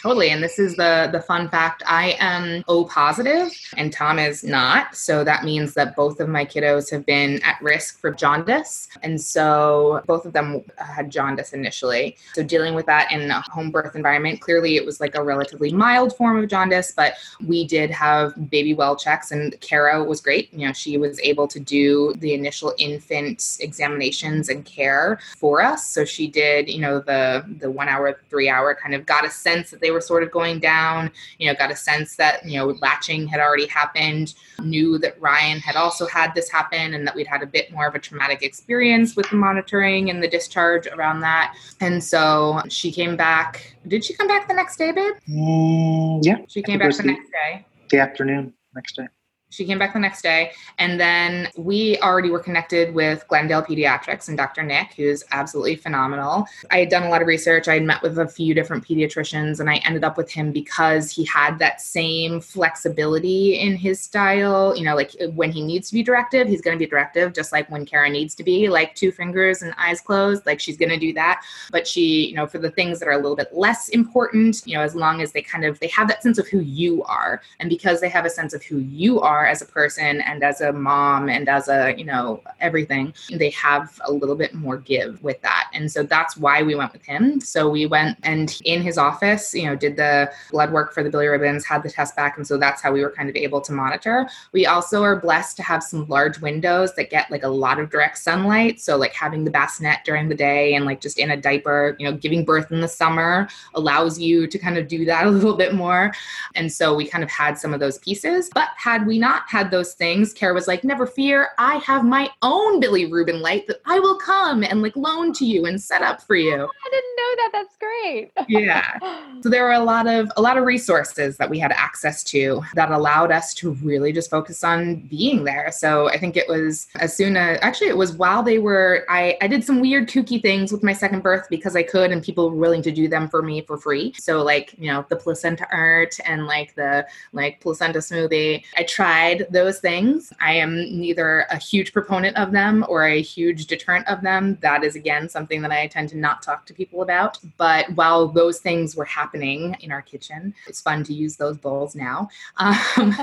Totally. And this is the the fun fact. I am O positive and Tom is not. So that means that both of my kiddos have been at risk for jaundice. And so both of them had jaundice initially. So dealing with that in a home birth environment, clearly it was like a relatively mild form of jaundice, but we did have baby well checks and Kara was great. You know, she was able to do the initial infant examinations and care for us. So she did, you know, the the one hour, three hour kind of got a sense that they they were sort of going down. You know, got a sense that, you know, latching had already happened, knew that Ryan had also had this happen and that we'd had a bit more of a traumatic experience with the monitoring and the discharge around that. And so she came back. Did she come back the next day, babe? Mm, yeah. She came back the next day. The afternoon, next day. She came back the next day. And then we already were connected with Glendale Pediatrics and Dr. Nick, who's absolutely phenomenal. I had done a lot of research. I had met with a few different pediatricians, and I ended up with him because he had that same flexibility in his style. You know, like when he needs to be directive, he's going to be directive, just like when Kara needs to be, like two fingers and eyes closed, like she's going to do that. But she, you know, for the things that are a little bit less important, you know, as long as they kind of they have that sense of who you are, and because they have a sense of who you are are as a person and as a mom and as a, you know, everything, they have a little bit more give with that. And so that's why we went with him. So we went and in his office, you know, did the blood work for the bilirubins, had the test back. And so that's how we were kind of able to monitor. We also are blessed to have some large windows that get like a lot of direct sunlight. So like having the bassinet during the day and like just in a diaper, you know, giving birth in the summer allows you to kind of do that a little bit more. And so we kind of had some of those pieces. But had we not not had those things, Kara was like, never fear, I have my own bilirubin light that I will come and like loan to you and set up for you. Oh, I didn't know that. That's great. yeah. So there were a lot of a lot of resources that we had access to that allowed us to really just focus on being there. So I think it was as soon as actually it was while they were I, I did some weird kooky things with my second birth because I could and people were willing to do them for me for free. So like, you know, the placenta art and like the like placenta smoothie. I tried those things. I am neither a huge proponent of them or a huge deterrent of them. That is, again, something that I tend to not talk to people about. But while those things were happening in our kitchen, it's fun to use those bowls now. Um,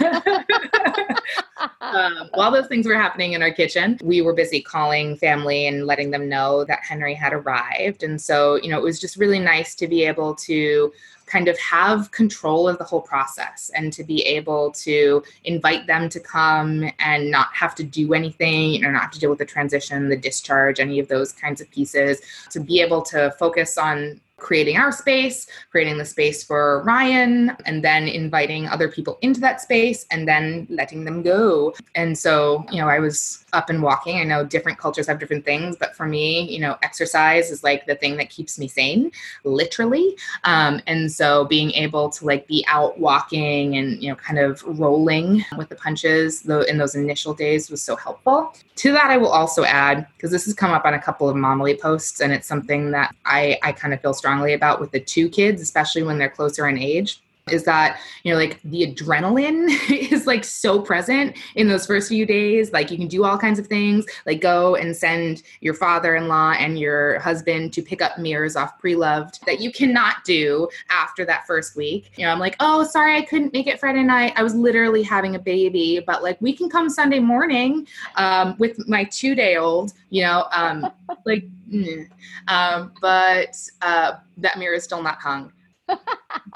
um, while those things were happening in our kitchen, we were busy calling family and letting them know that Henry had arrived. And so, you know, it was just really nice to be able to kind of have control of the whole process and to be able to invite them to come and not have to do anything or not have to deal with the transition, the discharge, any of those kinds of pieces, to be able to focus on creating our space, creating the space for Ryan, and then inviting other people into that space and then letting them go. And so, you know, I was up and walking. I know different cultures have different things, but for me, you know, exercise is like the thing that keeps me sane, literally. Um, and so being able to like be out walking and, you know, kind of rolling with the punches though in those initial days was so helpful. To that, I will also add, because this has come up on a couple of Momily posts, and it's something that I, I kind of feel strongly about with the two kids, especially when they're closer in age is that you know like the adrenaline is like so present in those first few days. Like you can do all kinds of things like go and send your father-in-law and your husband to pick up mirrors off pre-loved that you cannot do after that first week. You know i'm like oh sorry i couldn't make it friday night. I was literally having a baby. But like we can come sunday morning um, with my two day old you know um, like mm. um, but uh, that mirror is still not hung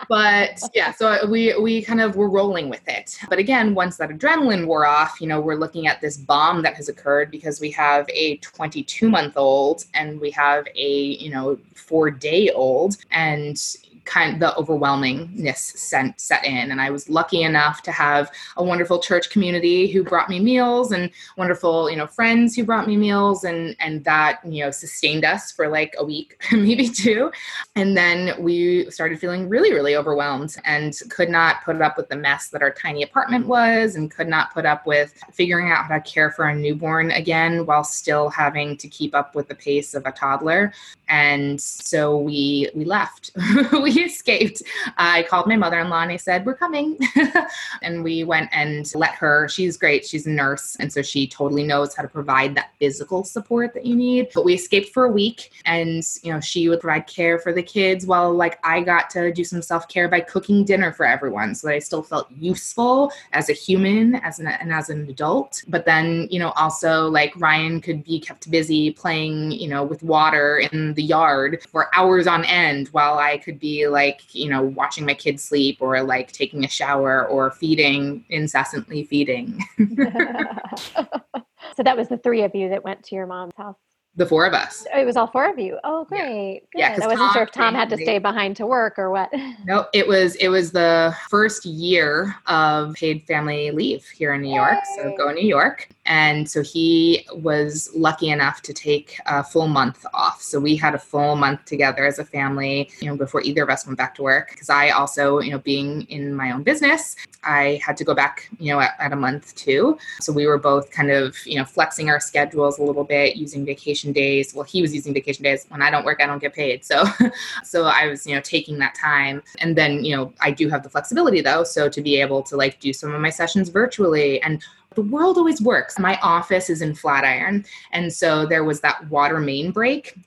but yeah, so we we kind of were rolling with it. But again, once that adrenaline wore off, you know, we're looking at this bomb that has occurred because we have a 22 month old and we have a you know four day old, and kind of the overwhelmingness sent, set in. And I was lucky enough to have a wonderful church community who brought me meals and wonderful, you know, friends who brought me meals and and that, you know, sustained us for like a week, maybe two. And then we started feeling really, really overwhelmed and could not put up with the mess that our tiny apartment was and could not put up with figuring out how to care for a newborn again while still having to keep up with the pace of a toddler. And so we we left. we we escaped. I called my mother in law and I said, We're coming. and we went and let her, she's great. She's a nurse. And so she totally knows how to provide that physical support that you need. But we escaped for a week and, you know, she would provide care for the kids while like I got to do some self care by cooking dinner for everyone so that I still felt useful as a human as an, and as an adult. But then, you know, also like Ryan could be kept busy playing, you know, with water in the yard for hours on end while I could be like, you know, watching my kids sleep or like taking a shower or feeding, incessantly feeding. so that was the three of you that went to your mom's house. The four of us. It was all four of you. Oh, great. Yeah, Good. I wasn't Tom sure if Tom had to stay behind to work or what. No, it was it was the first year of paid family leave here in New York. So go New York. And so he was lucky enough to take a full month off. So we had a full month together as a family, you know, before either of us went back to work. Because I also, you know, being in my own business, I had to go back, you know, at, at a month too. So we were both kind of, you know, flexing our schedules a little bit, using vacation days. Well, he was using vacation days. When I don't work, I don't get paid. So so I was, you know, taking that time. And then, you know, I do have the flexibility though. So to be able to like do some of my sessions virtually and the world always works. My office is in Flatiron. And so there was that water main break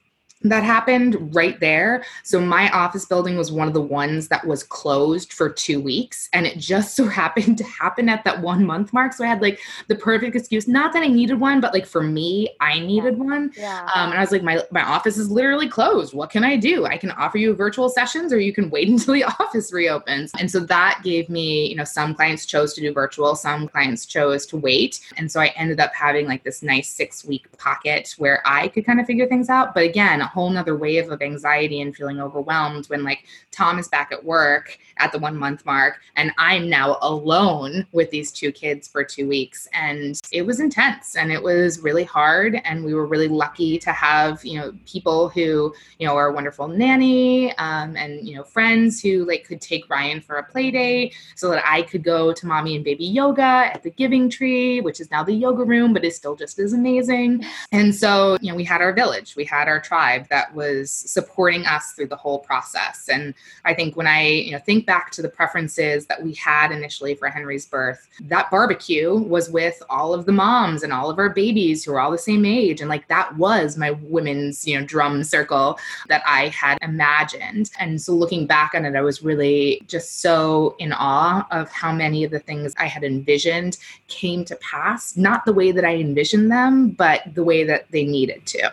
that happened right there. So my office building was one of the ones that was closed for two weeks. And it just so happened to happen at that one month mark. So I had like the perfect excuse. Not that I needed one, but like for me, I needed one. Yeah. Um, and I was like, my, my office is literally closed. What can I do? I can offer you virtual sessions or you can wait until the office reopens. And so that gave me, you know, some clients chose to do virtual, some clients chose to wait. And so I ended up having like this nice six week pocket where I could kind of figure things out. But again, whole nother wave of anxiety and feeling overwhelmed when like Tom is back at work at the one month mark and I'm now alone with these two kids for two weeks. And it was intense and it was really hard. And we were really lucky to have, you know, people who, you know, are wonderful nanny um, and, you know, friends who like could take Ryan for a play day so that I could go to mommy and baby yoga at the Giving Tree, which is now the yoga room, but is still just as amazing. And so, you know, we had our village, we had our tribe that was supporting us through the whole process. And I think when I, you know, think back to the preferences that we had initially for Henry's birth, that barbecue was with all of the moms and all of our babies who were all the same age. And like that was my women's, you know, drum circle that I had imagined. And so looking back on it, I was really just so in awe of how many of the things I had envisioned came to pass, not the way that I envisioned them, but the way that they needed to.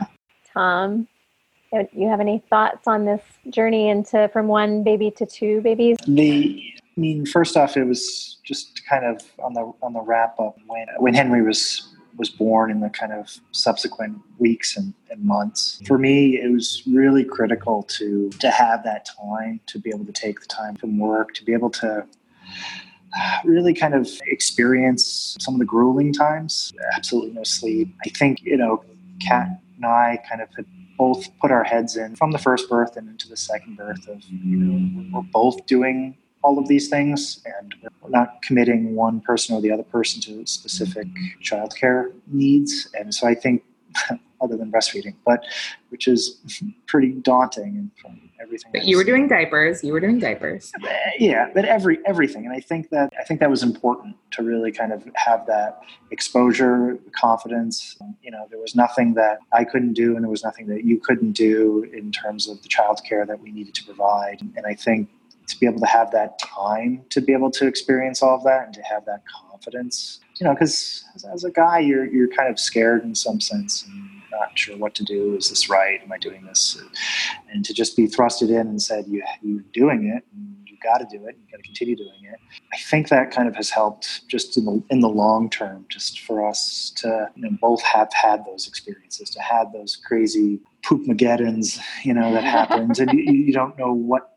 Tom, you have any thoughts on this journey into from one baby to two babies? The, I mean, first off, it was just kind of on the on the wrap up when when Henry was was born in the kind of subsequent weeks and, and months. For me, it was really critical to to have that time to be able to take the time from work to be able to really kind of experience some of the grueling times. Absolutely no sleep. I think you know, Kat and I kind of had both put our heads in from the first birth and into the second birth of you know we're both doing all of these things and we're not committing one person or the other person to specific childcare needs. And so i think other than breastfeeding but which is pretty daunting and everything But you were doing diapers, you were doing diapers. yeah but every everything and i think that i think that was important to really kind of have that exposure confidence. You know there was nothing that i couldn't do and there was nothing that you couldn't do in terms of the childcare that we needed to provide. And i think to be able to have that time to be able to experience all of that and to have that confidence you know because as, as a guy you're you're kind of scared in some sense and not sure what to do. Is this right? Am i doing this? And to just be thrusted in and said you you're doing it and you got to do it. You've got to continue doing it. I think that kind of has helped just in the in the long term just for us to you know, both have had those experiences to have those crazy poop mageddons you know that happens. And you, you don't know what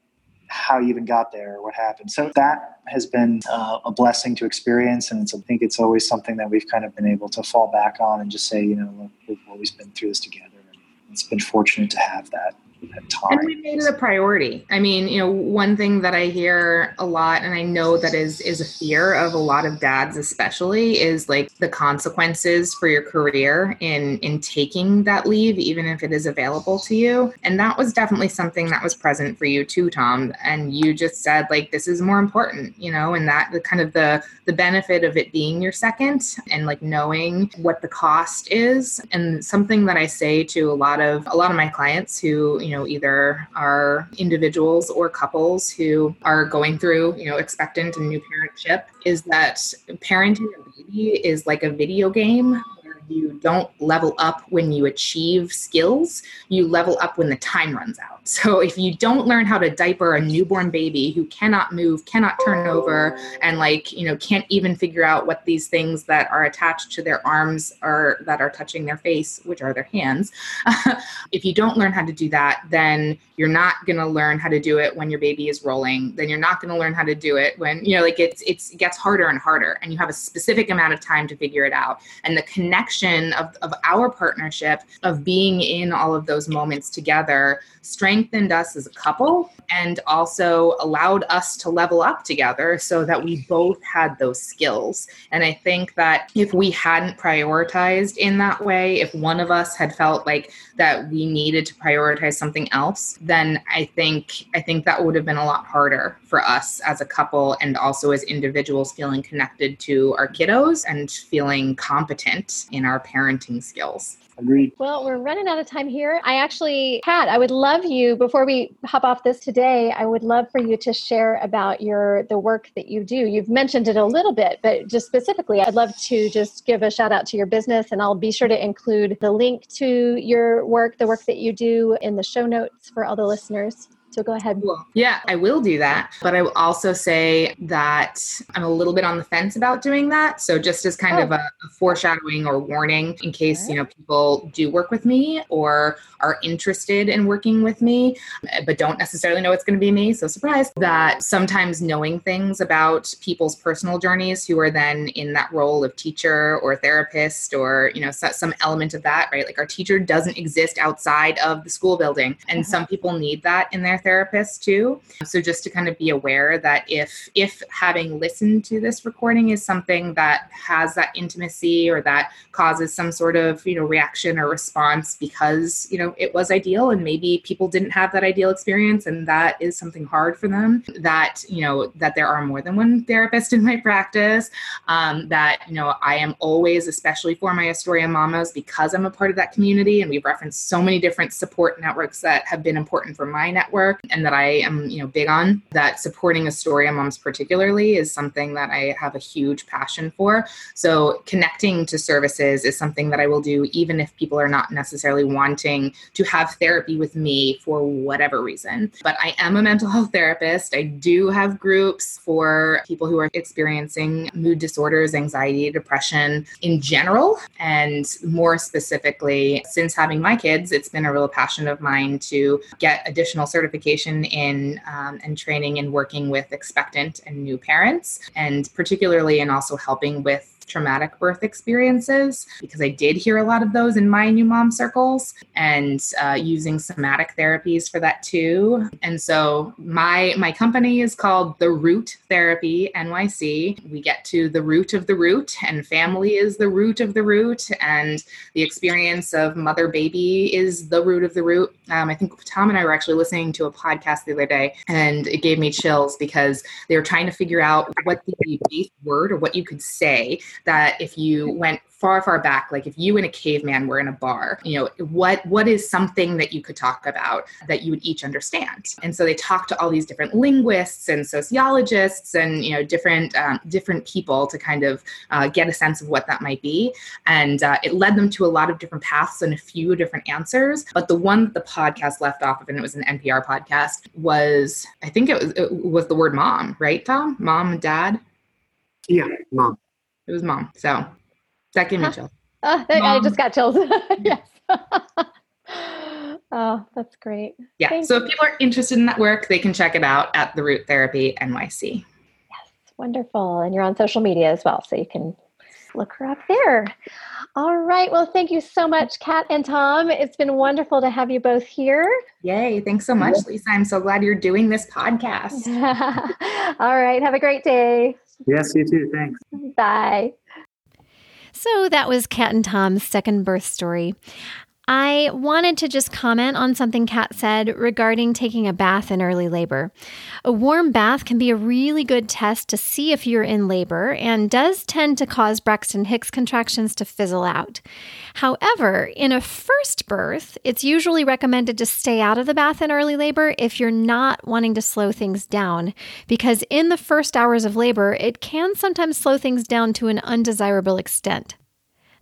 how you even got there or what happened. So that has been uh, a blessing to experience and i think it's always something that we've kind of been able to fall back on and just say you know look, we've always been through this together and it's been fortunate to have that, that time And we made it a priority. I mean, you know, one thing that I hear a lot, and I know that is is a fear of a lot of dads, especially, is like the consequences for your career in in taking that leave, even if it is available to you. And that was definitely something that was present for you too, Tom. And you just said like this is more important, you know, and that the kind of the the benefit of it being your second and like knowing what the cost is and something that I say to a lot of a lot of my clients who you know either are individuals or couples who are going through you know expectant and new parentship is that parenting a baby is like a video game where you don't level up when you achieve skills. You level up when the time runs out So if you don't learn how to diaper a newborn baby who cannot move, cannot turn over, and like, you know, can't even figure out what these things that are attached to their arms are that are touching their face, which are their hands, if you don't learn how to do that, then you're not going to learn how to do it when your baby is rolling. Then you're not going to learn how to do it when, you know, like it's, it's, it gets harder and harder and you have a specific amount of time to figure it out. And the connection of, of our partnership of being in all of those moments together strengthened us as a couple and also allowed us to level up together so that we both had those skills. And I think that if we hadn't prioritized in that way, if one of us had felt like that we needed to prioritize something else, then I think I think that would have been a lot harder for us as a couple and also as individuals feeling connected to our kiddos and feeling competent in our parenting skills. Agreed. Well, we're running out of time here. I actually, Kat, I would love you before we hop off this today. I would love for you to share about your the work that you do. You've mentioned it a little bit, but just specifically, I'd love to just give a shout out to your business, and I'll be sure to include the link to your work, the work that you do, in the show notes for all the listeners. So go ahead. Yeah, I will do that. But I will also say that I'm a little bit on the fence about doing that. So just as kind oh. of a, a, foreshadowing or warning in case, you know, people do work with me or are interested in working with me, but don't necessarily know it's going to be me. So surprise that sometimes knowing things about people's personal journeys who are then in that role of teacher or therapist or, you know, some element of that, right? Like our teacher doesn't exist outside of the school building. And uh-huh. some people need that in their therapist too. So just to kind of be aware that if if having listened to this recording is something that has that intimacy or that causes some sort of, you know, reaction or response because, you know, it was ideal and maybe people didn't have that ideal experience and that is something hard for them, that, you know, that there are more than one therapist in my practice, um, that, you know, I am always, especially for my Astoria mamas, because I'm a part of that community and we've referenced so many different support networks that have been important for my network work and that I am, you know, big on, that supporting Astoria moms particularly is something that I have a huge passion for. So connecting to services is something that I will do even if people are not necessarily wanting to have therapy with me for whatever reason. But I am a mental health therapist. I do have groups for people who are experiencing mood disorders, anxiety, depression in general. And more specifically, since having my kids, it's been a real passion of mine to get additional certifications certification in um, and training in working with expectant and new parents, and particularly in also helping with traumatic birth experiences because I did hear a lot of those in my new mom circles and uh, using somatic therapies for that too. And so my my company is called The Root Therapy NYC. We get to the root of the root, and family is the root of the root, and the experience of mother baby is the root of the root. Um, I think Tom and I were actually listening to a podcast the other day, and it gave me chills because they were trying to figure out what the base word or what you could say that if you went far far back like if you and a caveman were in a bar you know what what is something that you could talk about that you would each understand? And so they talked to all these different linguists and sociologists and you know different um, different people to kind of uh, get a sense of what that might be. And uh, it led them to a lot of different paths and a few different answers. But the one that the podcast left off of and it was an npr podcast was i think it was it was the word mom right tom? Mom dad? Yeah mom it was mom. So that gave me chills. Uh, I just got chills. yes. oh, that's great. Yeah. Thank so you. if people are interested in that work, they can check it out at the Root Therapy NYC. Yes, wonderful. And you're on social media as well, so you can look her up there. All right. Well, thank you so much, Kat and Tom. It's been wonderful to have you both here. Yay. Thanks so much, Lisa. I'm so glad you're doing this podcast. All right. Have a great day. Yes, you too. Thanks. Bye. So that was Kat and Tom's second birth story. I wanted to just comment on something Kat said regarding taking a bath in early labor. A warm bath can be a really good test to see if you're in labor and does tend to cause Braxton Hicks contractions to fizzle out. However, in a first birth, it's usually recommended to stay out of the bath in early labor if you're not wanting to slow things down, because in the first hours of labor, it can sometimes slow things down to an undesirable extent.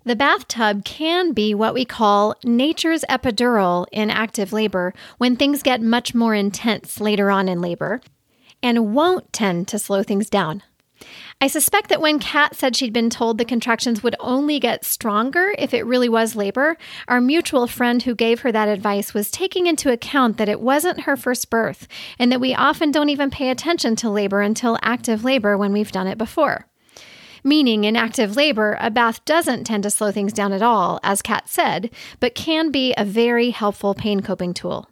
The bathtub can be what we call nature's epidural in active labor when things get much more intense later on in labor, and won't tend to slow things down. I suspect that when Kat said she'd been told the contractions would only get stronger if it really was labor, our mutual friend who gave her that advice was taking into account that it wasn't her first birth and that we often don't even pay attention to labor until active labor when we've done it before meaning in active labor, a bath doesn't tend to slow things down at all, as Kat said, but can be a very helpful pain coping tool.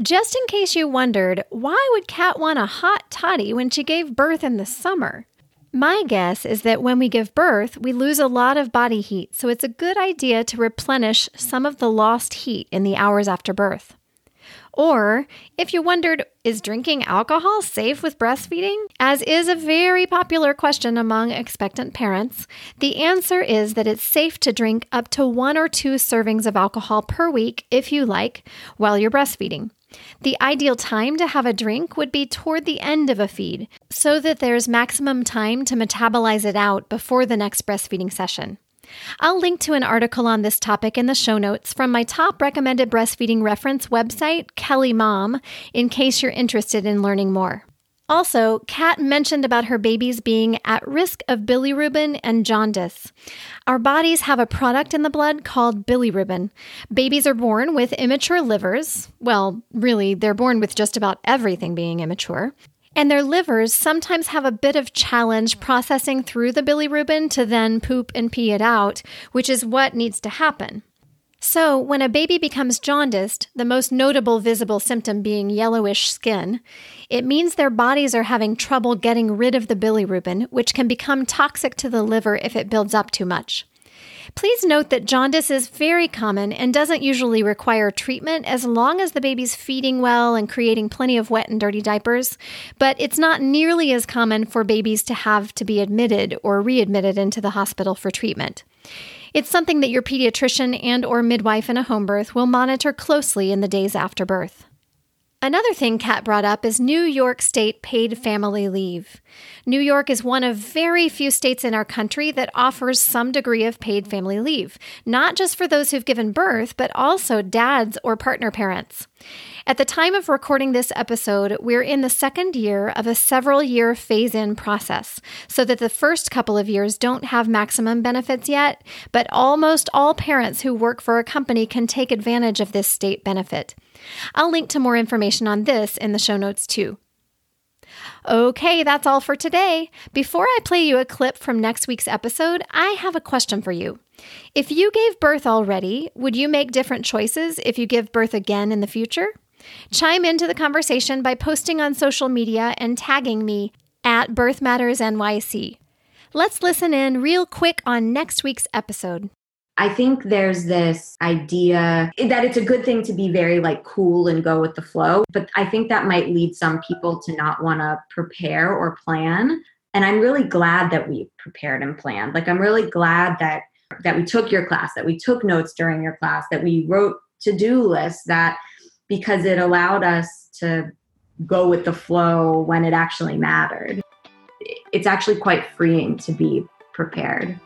Just in case you wondered, why would Kat want a hot toddy when she gave birth in the summer? My guess is that when we give birth, we lose a lot of body heat, so it's a good idea to replenish some of the lost heat in the hours after birth. Or, if you wondered, is drinking alcohol safe with breastfeeding? As is a very popular question among expectant parents, the answer is that it's safe to drink up to one or two servings of alcohol per week, if you like, while you're breastfeeding. The ideal time to have a drink would be toward the end of a feed, so that there's maximum time to metabolize it out before the next breastfeeding session. I'll link to an article on this topic in the show notes from my top recommended breastfeeding reference website, KellyMom, in case you're interested in learning more. Also, Kat mentioned about her babies being at risk of bilirubin and jaundice. Our bodies have a product in the blood called bilirubin. Babies are born with immature livers. Well, really, they're born with just about everything being immature. And their livers sometimes have a bit of challenge processing through the bilirubin to then poop and pee it out, which is what needs to happen. So, when a baby becomes jaundiced, the most notable visible symptom being yellowish skin, it means their bodies are having trouble getting rid of the bilirubin, which can become toxic to the liver if it builds up too much. Please note that jaundice is very common and doesn't usually require treatment as long as the baby's feeding well and creating plenty of wet and dirty diapers, but it's not nearly as common for babies to have to be admitted or readmitted into the hospital for treatment. It's something that your pediatrician and or midwife in a home birth will monitor closely in the days after birth. Another thing Kat brought up is New York State paid family leave. New York is one of very few states in our country that offers some degree of paid family leave, not just for those who've given birth, but also dads or partner parents. At the time of recording this episode, we're in the second year of a several year phase in process, so that the first couple of years don't have maximum benefits yet, but almost all parents who work for a company can take advantage of this state benefit. I'll link to more information on this in the show notes too. Okay, that's all for today. Before I play you a clip from next week's episode, I have a question for you. If you gave birth already, would you make different choices if you give birth again in the future? Chime into the conversation by posting on social media and tagging me at Birth Matters NYC. Let's listen in real quick on next week's episode. I think there's this idea that it's a good thing to be very like cool and go with the flow, but I think that might lead some people to not want to prepare or plan. And I'm really glad that we prepared and planned. Like I'm really glad that that we took your class, that we took notes during your class, that we wrote to-do lists that because it allowed us to go with the flow when it actually mattered. It's actually quite freeing to be prepared.